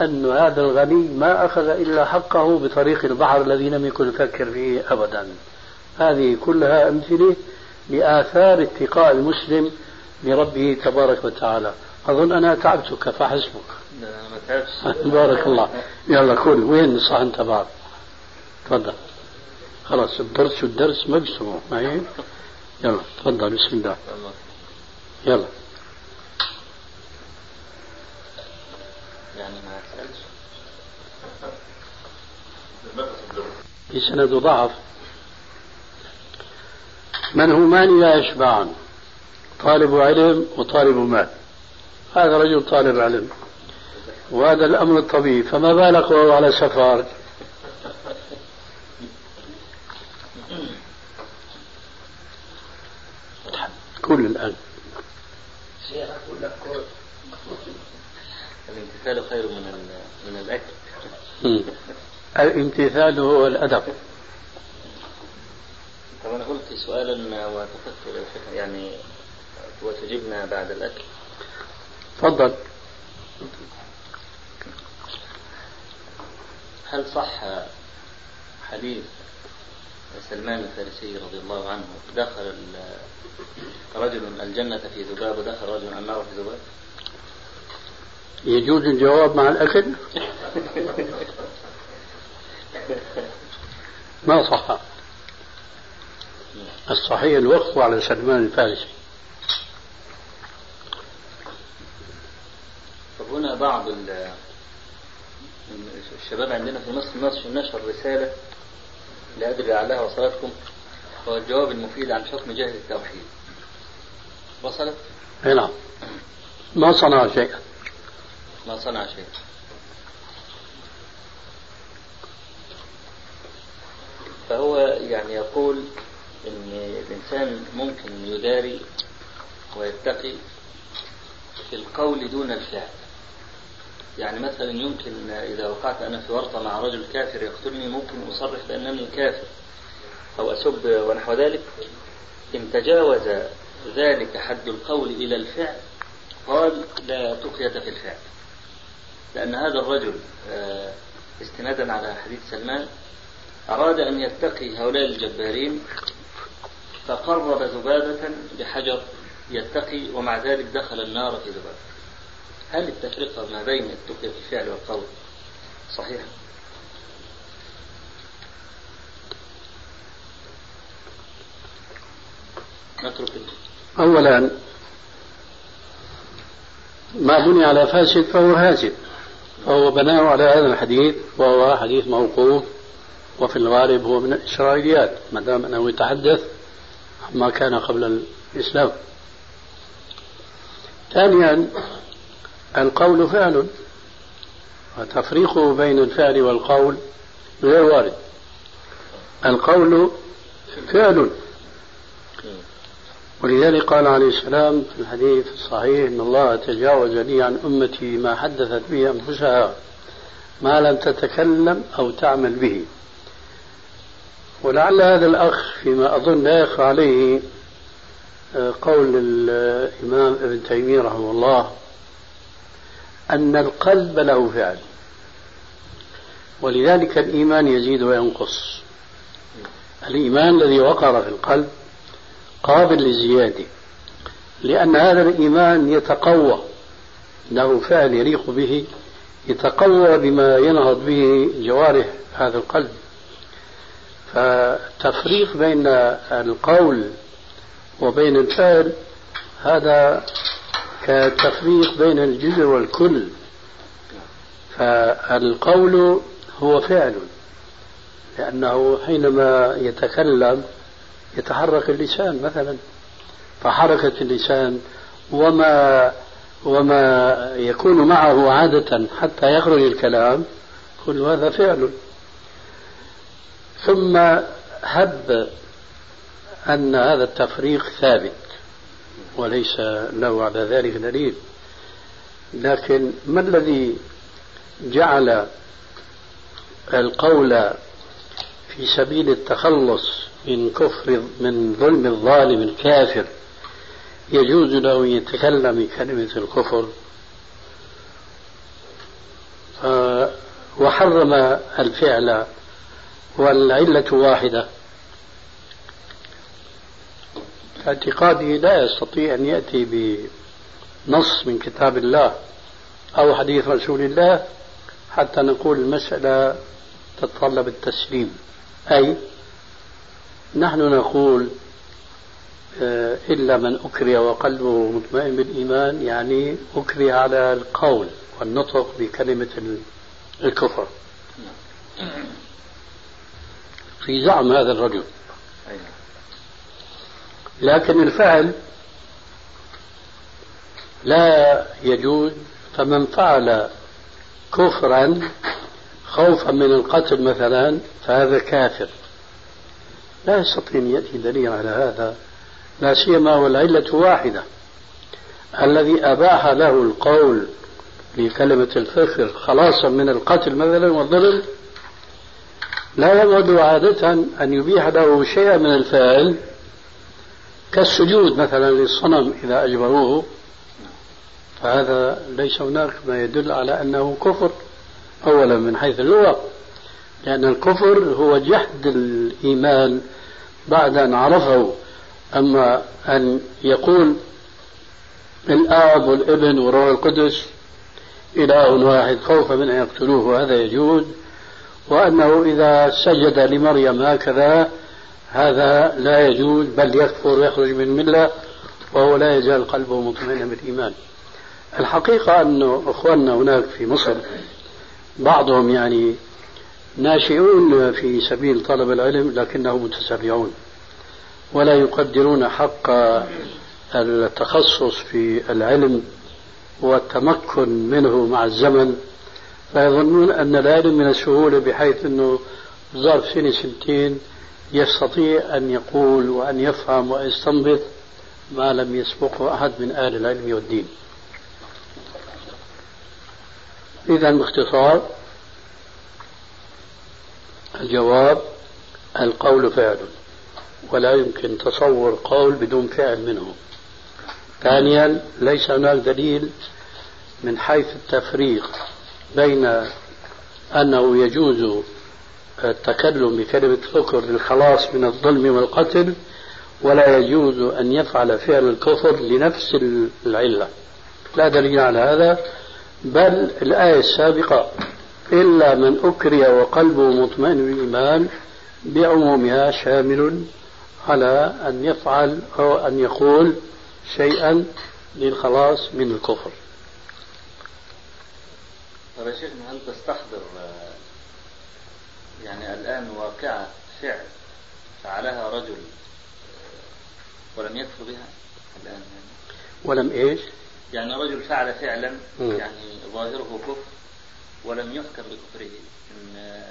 أن هذا الغني ما أخذ إلا حقه بطريق البحر الذي لم يكن يفكر فيه أبدا. هذه كلها أمثلة لآثار اتقاء المسلم بربه تبارك وتعالى. أظن أنا تعبتك فحسبك. بارك الله. يلا كل وين الصحن تبعك تفضل. خلاص الدرس والدرس ما بيسمعوا معي يلا تفضل بسم الله. يلا. يعني ما في سند ضعف. منهومان لا يشبعان طالب علم وطالب مال. هذا رجل طالب علم. وهذا الأمر الطبيعي. فما بالك وهو على سفر كل الآن. الامتثال خير من من الأكل. الامتثال هو الأدب. طب أنا قلت سؤالا وتفكر يعني وتجبنا بعد الأكل. تفضل. هل صح حديث سلمان الفارسي رضي الله عنه دخل رجل الجنة في ذباب ودخل رجل النار في ذباب. يجوز الجواب مع الأكل؟ ما صح. الصحيح الوقف على سلمان الفارسي. طب هنا بعض الشباب عندنا في مصر نشر نشر رسالة لا أدري لعلها وصلتكم. هو الجواب المفيد عن حكم جهل التوحيد. وصلت؟ إي نعم. ما صنع شيئا. ما صنع شيء فهو يعني يقول إن الإنسان ممكن يداري ويتقي في القول دون الفعل. يعني مثلا يمكن إذا وقعت أنا في ورطة مع رجل كافر يقتلني ممكن أصرح بأنني كافر أو أسب ونحو ذلك. إن تجاوز ذلك حد القول إلى الفعل قال لا تقية في الفعل. لأن هذا الرجل آه، استنادا على حديث سلمان أراد أن يتقي هؤلاء الجبارين فقرب ذبابة بحجر يتقي ومع ذلك دخل النار في ذبابة هل التفرقة ما بين التقية في الفعل والقول صحيح؟ نترك أولا ما بني على فاسد فهو فاسد فهو بناه على هذا الحديث وهو حديث موقوف وفي الغالب هو من الإسرائيليات ما دام أنه يتحدث ما كان قبل الإسلام ثانيا القول فعل وتفريقه بين الفعل والقول غير وارد. القول فعل. ولذلك قال عليه السلام في الحديث الصحيح إن الله تجاوز لي عن أمتي ما حدثت به أنفسها ما لم تتكلم أو تعمل به. ولعل هذا الأخ فيما أظن لا يخفى عليه آه، قول الإمام ابن تيمية رحمه الله أن القلب له فعل. ولذلك الإيمان يزيد وينقص. الإيمان الذي وقر في القلب قابل للزيادة لأن هذا الإيمان يتقوى. له فعل يليق به يتقوى بما ينهض به جوارح هذا القلب. فتفريق بين القول وبين الفعل هذا كتفريق بين الجزء والكل. فالقول هو فعل لأنه حينما يتكلم يتحرك اللسان مثلا. فحركة اللسان وما وما يكون معه عادة حتى يخرج الكلام كل هذا فعل. ثم هب أن هذا التفريق ثابت. وليس له على ذلك دليل. لكن ما الذي جعل القول في سبيل التخلص من كفر من ظلم الظالم الكافر يجوز له أن يتكلم بكلمة الكفر؟ وحرم الفعل والعلة واحدة. اعتقادي لا يستطيع أن يأتي بنص من كتاب الله أو حديث رسول الله حتى نقول المسألة تتطلب التسليم. أي نحن نقول آه، إلا من أكره وقلبه مطمئن بالإيمان يعني أكره على القول والنطق بكلمة الكفر. في زعم هذا الرجل. لكن الفعل لا يجوز. فمن فعل كفرا خوفا من القتل مثلا فهذا كافر. لا يستطيع أن يأتي دليل على هذا لا سيما والعلة واحدة. الذي أباح له القول بكلمة الفخر خلاصا من القتل مثلا والظلم لا يبعد عادة أن يبيح له شيئا من الفعل كالسجود مثلا للصنم إذا أجبروه فهذا ليس هناك ما يدل على أنه كفر أولا من حيث اللغة لأن الكفر هو جحد الإيمان بعد أن عرفه. أما أن يقول الآب والابن والروح القدس إله واحد خوفا من أن يقتلوه هذا يجوز. وأنه إذا سجد لمريم هكذا هذا لا يجوز بل يكفر ويخرج من الملة وهو لا يزال قلبه مطمئنا بالإيمان. الحقيقة أن أخواننا هناك في مصر بعضهم يعني ناشئون في سبيل طلب العلم لكنهم متسرعون ولا يقدرون حق التخصص في العلم والتمكن منه مع الزمن فيظنون أن العلم من السهولة بحيث أنه ظرف سنة سنتين يستطيع أن يقول وأن يفهم ويستنبط ما لم يسبقه أحد من أهل العلم والدين. إذا باختصار الجواب القول فعل ولا يمكن تصور قول بدون فعل منه. ثانيا ليس هناك دليل من حيث التفريق بين أنه يجوز التكلم بكلمة فكر للخلاص من الظلم والقتل ولا يجوز أن يفعل فعل الكفر لنفس العلة. لا دليل على هذا بل الآية السابقة إلا من أكره وقلبه مطمئن بالإيمان بعمومها شامل على أن يفعل أو أن يقول شيئا للخلاص من الكفر. طيب يا شيخنا هل تستحضر يعني الآن واقعة فعل فعلها رجل ولم يكفر بها الآن يعني ولم إيش؟ يعني رجل فعل فعلا. يعني ظاهره كفر ولم يذكر بكفره من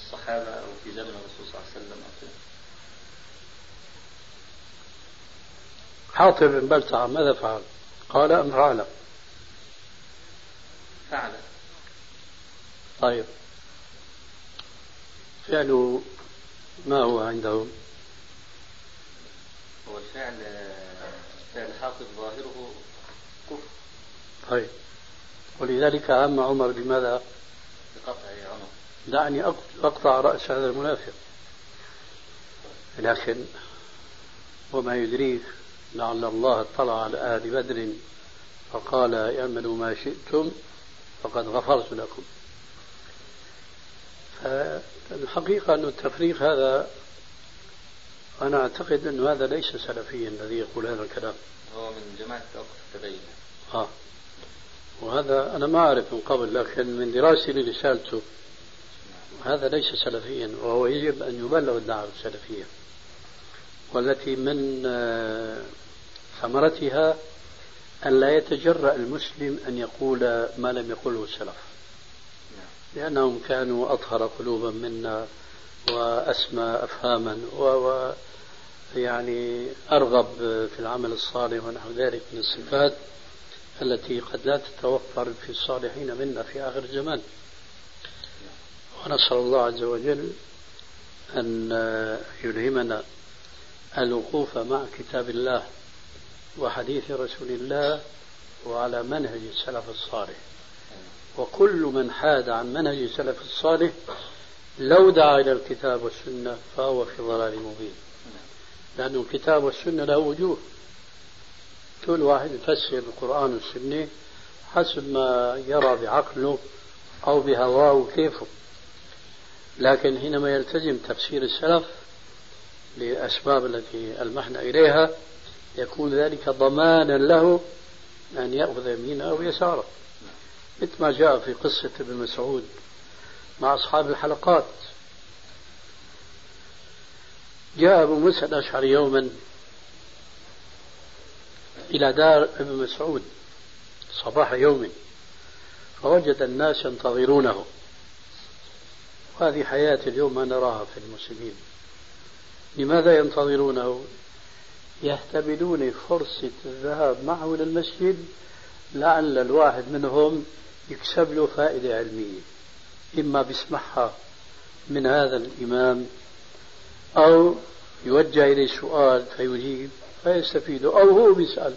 الصحابة أو في زمن الرسول صلى الله عليه وسلم أو كده حاطب بن بلتع ماذا فعل؟ قال أم فعل؟ فعل طيب فعله ما هو عندهم؟ هو الفعل فعل حاطب ظاهره كفر. طيب. ولذلك هم عمر بماذا؟ بقطع عنق دعني أقطع رأس هذا المنافق. لكن وما يدريك لعل الله اطلع على أهل بدر فقال اعملوا ما شئتم فقد غفرت لكم. فالحقيقة أن التفريق هذا أنا أعتقد أن هذا ليس سلفيا الذي يقول هذا الكلام. هو من جماعة أوقف التبين. آه. وهذا أنا ما أعرف من قبل لكن من دراستي لرسالته هذا ليس سلفيا وهو يجب أن يبلغ الدعوة السلفية. والتي من آه، ثمرتها أن لا يتجرأ المسلم أن يقول ما لم يقله السلف. لأنهم كانوا أطهر قلوبا منا وأسمى أفهاما و يعني أرغب في العمل الصالح ونحو ذلك من الصفات التي قد لا تتوفر في الصالحين منا في آخر الزمان. ونسأل الله عز وجل أن يلهمنا الوقوف مع كتاب الله وحديث رسول الله وعلى منهج السلف الصالح. وكل من حاد عن منهج السلف الصالح لو دعا إلى الكتاب والسنة فهو في ضلال مبين. لأن الكتاب والسنة له وجوه. كل واحد يفسر القرآن والسنة حسب ما يرى بعقله أو بهواه وكيفه. لكن حينما يلتزم تفسير السلف للأسباب التي ألمحنا إليها يكون ذلك ضمانا له أن يأخذ يمينه أو يساره مثل ما جاء في قصة ابن مسعود مع أصحاب الحلقات. جاء أبو موسى الأشعري يوما إلى دار ابن مسعود صباح يوم فوجد الناس ينتظرونه. وهذه حياة اليوم ما نراها في المسلمين. لماذا ينتظرونه؟ يهتبلون فرصة الذهاب معه إلى المسجد لعل الواحد منهم يكسب له فائدة علمية إما بيسمعها من هذا الإمام أو يوجه إليه سؤال فيجيب فيستفيد أو هو بيسأل.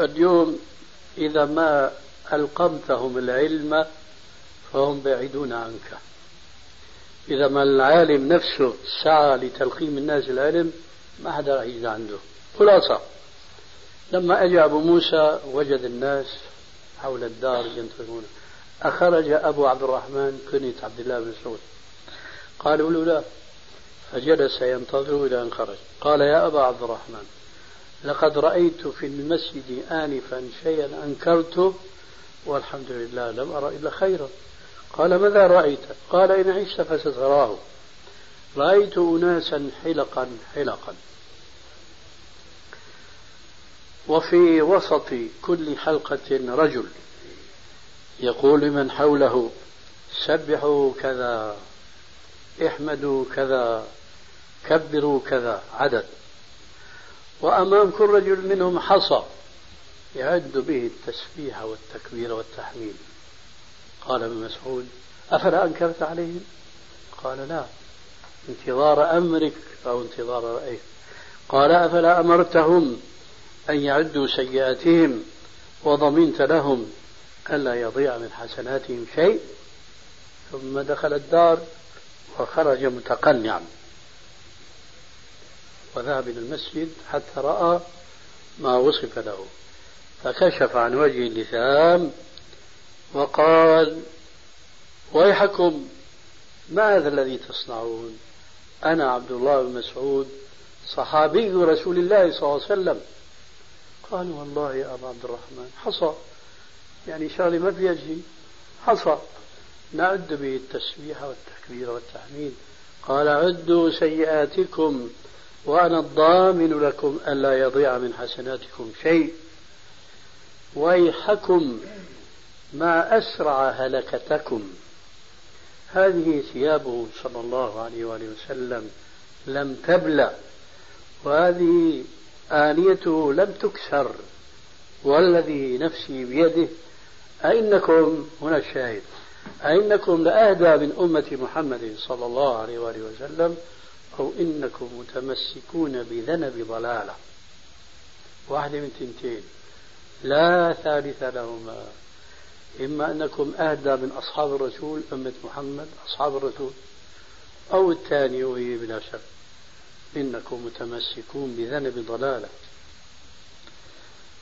اليوم إذا ما ألقمتهم العلم فهم بعيدون عنك. إذا ما العالم نفسه سعى لتلقيم الناس العلم ما حدا راح يجي عنده. خلاصة لما أجى أبو موسى وجد الناس حول الدار ينتظرون أخرج أبو عبد الرحمن كنية عبد الله بن مسعود قالوا له لا. فجلس ينتظر إلى أن خرج. قال يا أبا عبد الرحمن لقد رأيت في المسجد آنفا شيئا أنكرته والحمد لله لم أرى إلا خيرا. قال ماذا رأيت؟ قال إن عشت فستراه. رأيت أناسا حلقا حلقا. وفي وسط كل حلقة رجل يقول لمن حوله سبحوا كذا احمدوا كذا كبروا كذا عدد. وأمام كل رجل منهم حصى يعد به التسبيح والتكبير والتحميد. قال ابن مسعود أفلا أنكرت عليهم؟ قال لا انتظار أمرك أو انتظار رأيك. قال أفلا أمرتهم؟ أن يعدوا سيئاتهم وضمنت لهم ألا يضيع من حسناتهم شيء ثم دخل الدار وخرج متقنعا. وذهب إلى المسجد حتى رأى ما وصف له فكشف عن وجه اللثام وقال ويحكم ما هذا الذي تصنعون؟ أنا عبد الله بن مسعود صحابي رسول الله صلى الله عليه وسلم. قال والله يا أبا عبد الرحمن حصى يعني شغلة ما شيء حصى نعد به التسبيح والتكبير والتحميد. قال عدوا سيئاتكم وأنا الضامن لكم ألا يضيع من حسناتكم شيء. ويحكم ما أسرع هلكتكم. هذه ثيابه صلى الله عليه وآله وسلم لم تبلى وهذه آنيته لم تكسر والذي نفسي بيده أئنكم هنا الشاهد أئنكم لأهدى من أمة محمد صلى الله عليه وآله وسلم أو إنكم متمسكون بذنب ضلالة. واحدة من تنتين. لا ثالث لهما. إما أنكم أهدى من أصحاب الرسول أمة محمد أصحاب الرسول أو الثاني وهي بلا شك. إنكم متمسكون بذنب ضلالة.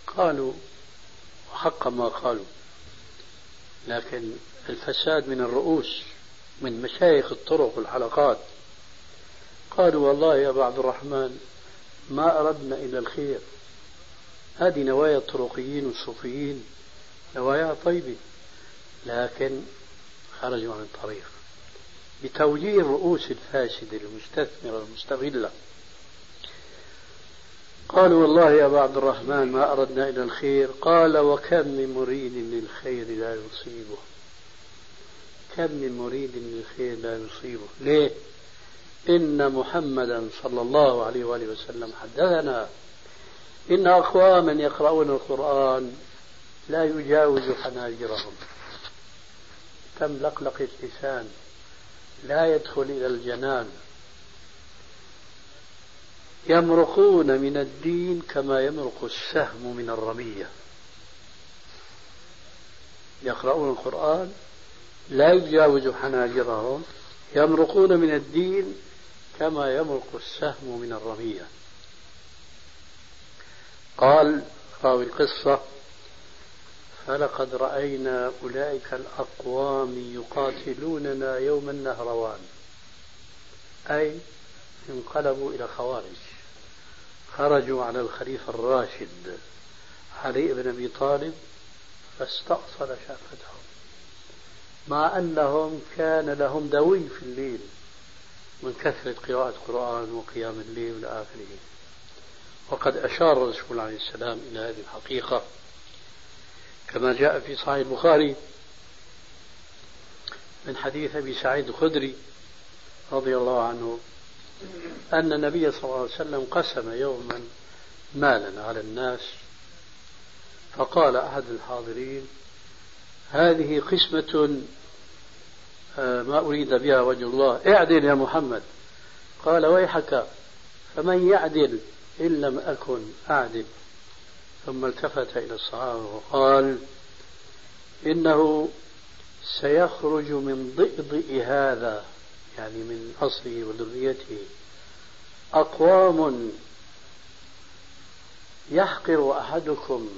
قالوا وحق ما قالوا لكن الفساد من الرؤوس من مشايخ الطرق والحلقات. قالوا والله يا عبد الرحمن ما أردنا إلا الخير. هذه نوايا الطرقيين والصوفيين نوايا طيبة لكن خرجوا عن الطريق. بتوجيه الرؤوس الفاسدة المستثمرة المستغلة. قالوا والله يا أبا عبد الرحمن ما أردنا إلا الخير. قال وكم من مريد للخير لا يصيبه. كم من مريد للخير لا يصيبه. ليه؟ إن محمدا صلى الله عليه وآله وسلم حدثنا. إن أقواما يقرؤون القرآن لا يجاوز حناجرهم. تملقلق اللسان لا يدخل إلى الجنان. يمرقون من الدين كما يمرق السهم من الرمية. يقرؤون القرآن لا يجاوز حناجرهم. يمرقون من الدين كما يمرق السهم من الرمية. قال راوي القصة فلقد رأينا أولئك الأقوام يقاتلوننا يوم النهروان. أي انقلبوا إلى خوارج. خرجوا على الخليفة الراشد علي بن أبي طالب فاستأصل شافتهم. مع أنهم كان لهم دوي في الليل من كثرة قراءة القرآن وقيام الليل إلى آخره. وقد أشار الرسول عليه السلام إلى هذه الحقيقة. كما جاء في صحيح البخاري من حديث أبي سعيد الخدري رضي الله عنه أن النبي صلى الله عليه وسلم قسم يوما مالا على الناس فقال أحد الحاضرين هذه قسمة آه، ما أريد بها وجه الله اعدل يا محمد. قال ويحك فمن يعدل إن لم أكن أعدل. ثم التفت إلى الصحابة وقال إنه سيخرج من ضئضئ هذا يعني من أصله وذريته أقوام يحقر أحدكم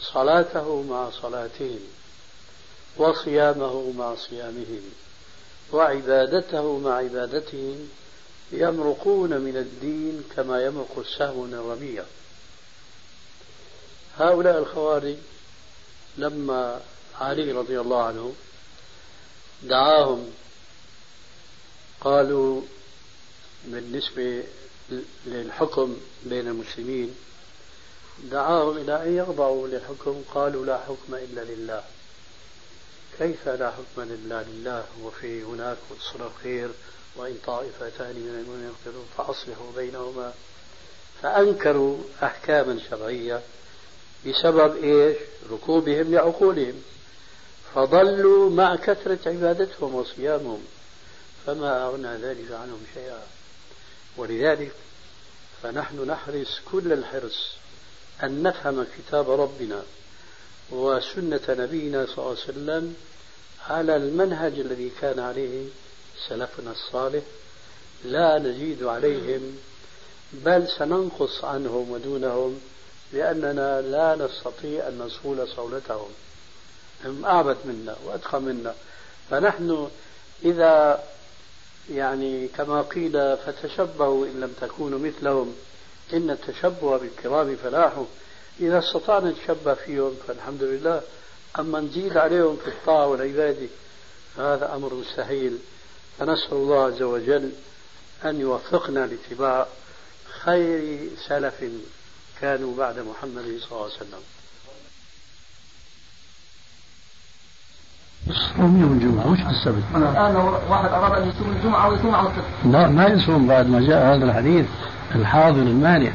صلاته مع صلاتهم وصيامه مع صيامهم وعبادته مع عبادتهم يمرقون من الدين كما يمرق السهم من الرمية هؤلاء الخوارج لما علي رضي الله عنه دعاهم قالوا بالنسبة للحكم بين المسلمين دعاهم إلى أن يخضعوا للحكم قالوا لا حكم إلا لله. كيف لا حكم إلا لله وفي هناك صلة خير وإن طائفتان من المؤمنين فأصلحوا بينهما. فأنكروا أحكاما شرعية. بسبب إيش؟ ركوبهم لعقولهم. فضلوا مع كثرة عبادتهم وصيامهم. فما أغنى ذلك عنهم شيئا. ولذلك فنحن نحرص كل الحرص أن نفهم كتاب ربنا وسنة نبينا صلى الله عليه وسلم على المنهج الذي كان عليه سلفنا الصالح. لا نزيد عليهم بل سننقص عنهم ودونهم لأننا لا نستطيع أن نصول صولتهم. هم أعبد منا وأتقى منا. فنحن إذا يعني كما قيل فتشبهوا إن لم تكونوا مثلهم إن التشبه بالكرام فلاح. إذا استطعنا نتشبه فيهم فالحمد لله. أما نزيد عليهم في الطاعة والعبادة هذا أمر مستحيل. فنسأل الله عز وجل أن يوفقنا لاتباع خير سلف كانوا بعد محمد صلى الله عليه وسلم. يصوم يوم الجمعة مش بالسبت الآن لو واحد أراد أن يصوم الجمعة ويصوم على السبت. لا ما يصوم بعد ما جاء هذا الحديث الحاضر المانع.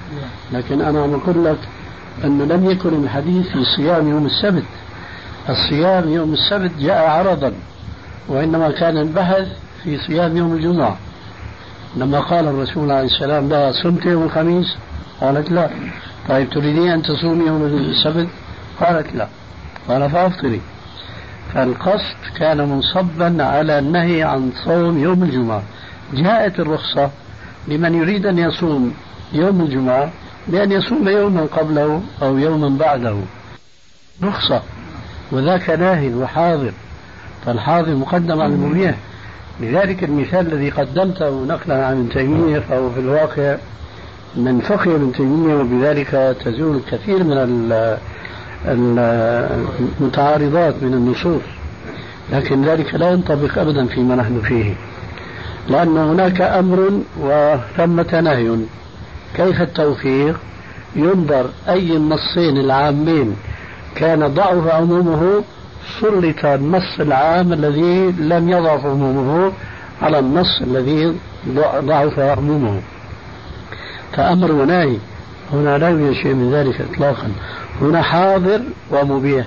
لكن أنا أقول لك أنه لم يكن الحديث في صيام يوم السبت. الصيام يوم السبت جاء عرضا وإنما كان البحث في صيام يوم الجمعة. لما قال الرسول عليه السلام لا صمت يوم الخميس؟ قالت لا. طيب تريدين أن تصومي يوم السبت؟ قالت لا. قال فأفطري. فالقصد كان منصبا على النهي عن صوم يوم الجمعة. جاءت الرخصة لمن يريد أن يصوم يوم الجمعة بأن يصوم يوما قبله أو يوما بعده. رخصة وذاك ناهي وحاضر. فالحاضر مقدم على المبيح لذلك المثال الذي قدمته نقلا عن تيمية فهو في الواقع. من فقه ابن تيمية وبذلك تزول كثير من المتعارضات من النصوص. لكن ذلك لا ينطبق أبدا فيما نحن فيه. لأن هناك أمر وثمة نهي. كيف التوفيق؟ ينظر أي النصين العامين كان ضعف عمومه سلط النص العام الذي لم يضعف عمومه على النص الذي ضعف عمومه. فأمر ونهي. هنا لا يوجد شيء من ذلك إطلاقا. هنا حاضر ومبيح.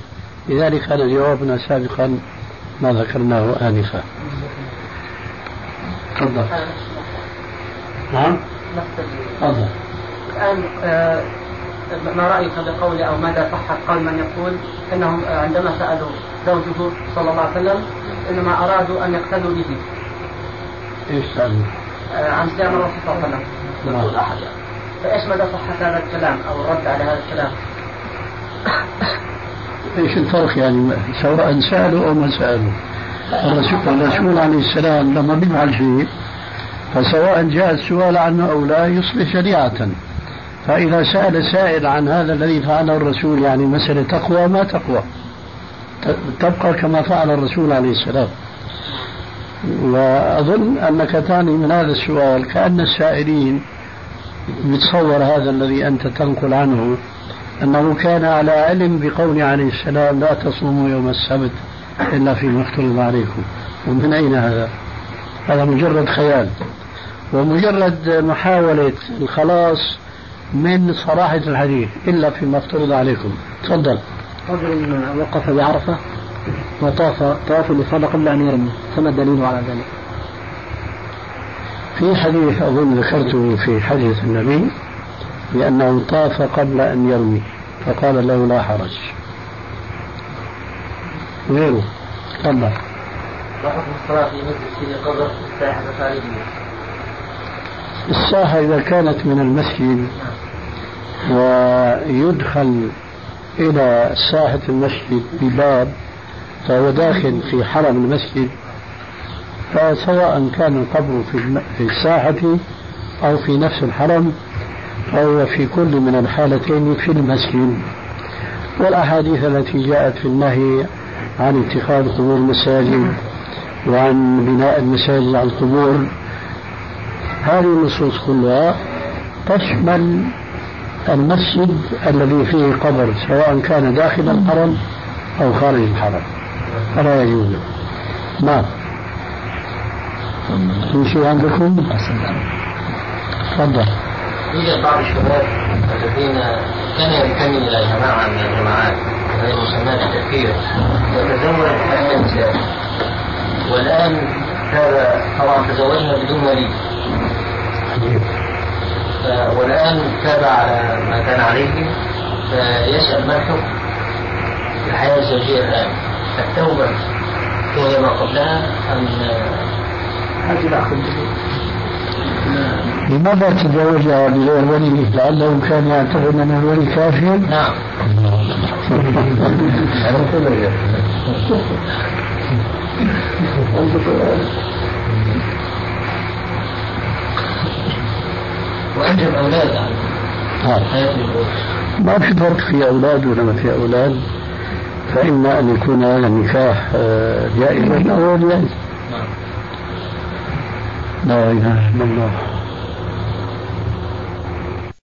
لذلك كان جوابنا سابقا ما ذكرناه آنفا. تفضل. نعم. تفضل. الآن آه، ما رأيك بقول أو ماذا صحة قول من يقول أنهم عندما سألوا زوجه صلى الله عليه وسلم إنما أرادوا أن يقتدوا به. إيش سألوا؟ آه، عن صيام الرسول صلى الله عليه وسلم. نعم. يقول أحد. فإيش مدى صحة هذا الكلام أو الرد على هذا الكلام؟ إيش الفرق يعني؟ سواء سألوا أو ما سألوا. الرسول, الرسول عليه السلام لما بيفعل شيء فسواء جاء السؤال عنه أو لا يصبح شريعة. فإذا سأل سائل عن هذا الذي فعله الرسول يعني مسألة تقوى ما تقوى. تبقى كما فعل الرسول عليه السلام. وأظن أنك تعني من هذا السؤال كأن السائلين يتصور هذا الذي أنت تنقل عنه أنه كان على علم بقول عليه السلام لا تصوموا يوم السبت إلا فيما افترض عليكم. ومن أين هذا؟ هذا مجرد خيال ومجرد محاولة الخلاص من صراحة الحديث إلا فيما افترض عليكم. تفضل. رجل وقف بعرفة وطاف طواف الإفاضة قبل أن يرمي فما الدليل على ذلك؟ في حديث أظن ذكرته في حديث النبي لأنه طاف قبل أن يرمي فقال له لا حرج. غيره. تفضل. وحكم الصلاة في مسجد قبر الساحة الخارجية الساحة إذا كانت من المسجد ويدخل إلى ساحة المسجد بباب فهو داخل في حرم المسجد فسواء كان القبر في الساحة أو في نفس الحرم فهو في كل من الحالتين في المسجد. والأحاديث التي جاءت في النهي عن اتخاذ قبور مساجد وعن بناء المساجد على القبور هذه النصوص كلها تشمل المسجد الذي فيه قبر سواء كان داخل الحرم أو خارج الحرم. فلا يجوز. نعم. في شيء عندكم؟ تفضل يوجد بعض الشباب الذين كان ينتمي إلى جماعة من الجماعات هذه المسمات التكفير وتزوج حتى النساء والان هذا طبعا تزوجها بدون ولي والان تاب على ما كان عليه فيسال ما الحكم في الحياة الزوجيه الان التوبه هي ما قبلها ام الاخذ لماذا تزوجها بغير ولي لعله كان يعتقد أن الولي كافر. نعم. وأنجب أولاد نعم. ما في فرق في أولاد ولا ما في أولاد؟ فإما أن يكون هذا النكاح آه، جائزا أو جائز. لا إله إلا الله.